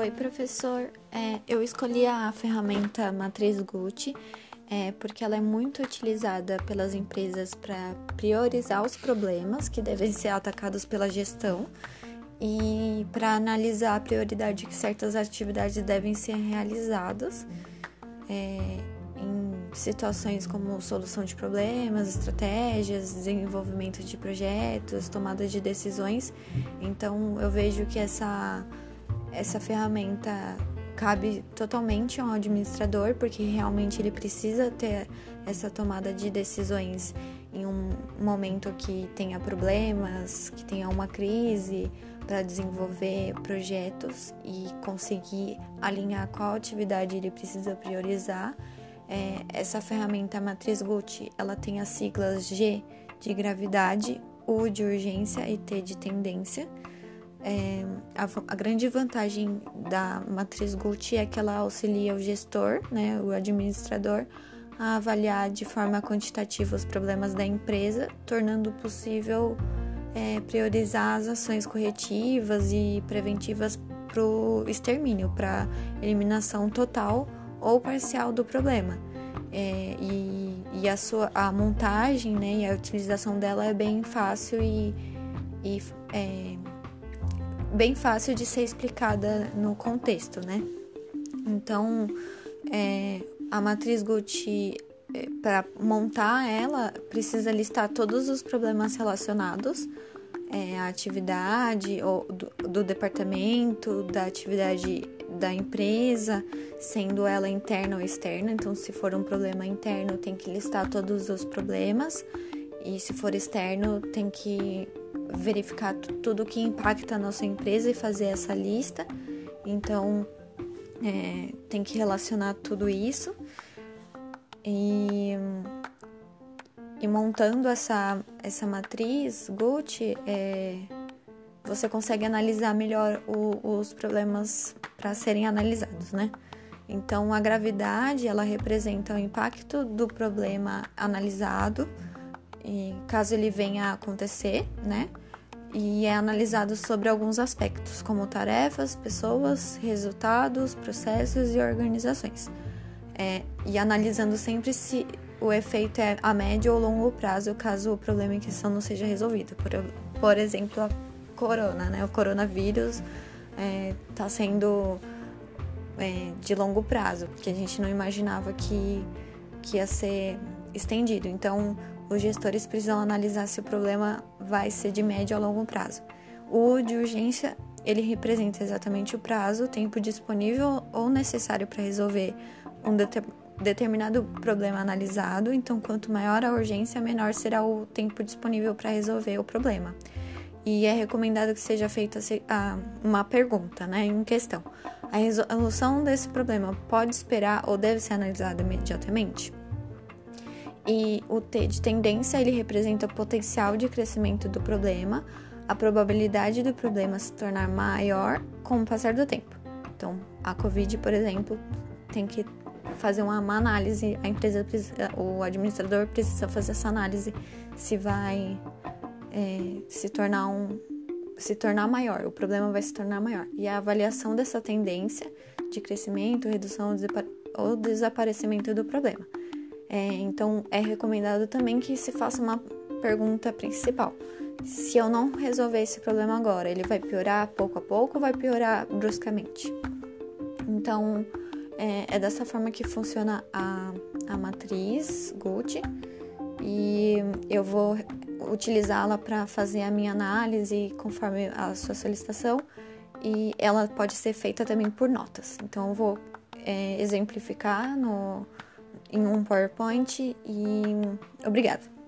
Oi, professor. É, eu escolhi a ferramenta Matriz Gucci é, porque ela é muito utilizada pelas empresas para priorizar os problemas que devem ser atacados pela gestão e para analisar a prioridade que certas atividades devem ser realizadas é, em situações como solução de problemas, estratégias, desenvolvimento de projetos, tomada de decisões. Então, eu vejo que essa essa ferramenta cabe totalmente ao administrador, porque realmente ele precisa ter essa tomada de decisões em um momento que tenha problemas, que tenha uma crise, para desenvolver projetos e conseguir alinhar qual atividade ele precisa priorizar. É, essa ferramenta Matriz Gucci, ela tem as siglas G de gravidade, U de urgência e T de tendência. É, a, a, grande vantagem da matriz Gucci é que ela auxilia o gestor, né, o administrador, a avaliar de forma quantitativa os problemas da empresa, tornando possível é, priorizar as ações corretivas e preventivas para o extermínio, para eliminação total ou parcial do problema. É, e, e a sua a montagem né, e a utilização dela é bem fácil e, e é, bem fácil de ser explicada no contexto, né? Então, é, a matriz Gucci, é, para montar ela, precisa listar todos os problemas relacionados é, à atividade ou do, do departamento, da atividade da empresa, sendo ela interna ou externa. Então, se for um problema interno, tem que listar todos os problemas. E se for externo, tem que verificar tudo que impacta a nossa empresa e fazer essa lista. Então, é, tem que relacionar tudo isso. E, e montando essa, essa matriz Gucci, é, você consegue analisar melhor o, os problemas para serem analisados, né? Então, a gravidade, ela representa o impacto do problema analisado, caso ele venha a acontecer, né? E é analisado sobre alguns aspectos, como tarefas, pessoas, resultados, processos e organizações. É, e analisando sempre se o efeito é a médio ou longo prazo, caso o problema em questão não seja resolvido. Por, por exemplo, a corona, né? O coronavírus está é, tá sendo é, de longo prazo, porque a gente não imaginava que, que ia ser estendido. Então, os gestores precisam analisar se o problema vai ser de médio a longo prazo. O de urgência, ele representa exatamente o prazo, o tempo disponível ou necessário para resolver um determinado problema analisado. Então, quanto maior a urgência, menor será o tempo disponível para resolver o problema. E é recomendado que seja feita uma pergunta, né, em questão. A resolução desse problema pode esperar ou deve ser analisada imediatamente? E o T de tendência, ele representa o potencial de crescimento do problema, a probabilidade do problema se tornar maior com o passar do tempo. Então, a COVID, por exemplo, tem que fazer uma, análise, a empresa, precisa, o administrador precisa fazer essa análise se vai é, se tornar um se tornar maior, o problema vai se tornar maior. E a avaliação dessa tendência de crescimento, redução ou desaparecimento do problema. É, então, é recomendado também que se faça uma pergunta principal. Se eu não resolver esse problema agora, ele vai piorar pouco a pouco ou vai piorar bruscamente? Então, é, é dessa forma que funciona a, a matriz Gucci e eu vou utilizá-la para fazer a minha análise conforme a sua solicitação e ela pode ser feita também por notas. Então, eu vou é, exemplificar no em um PowerPoint e obrigada.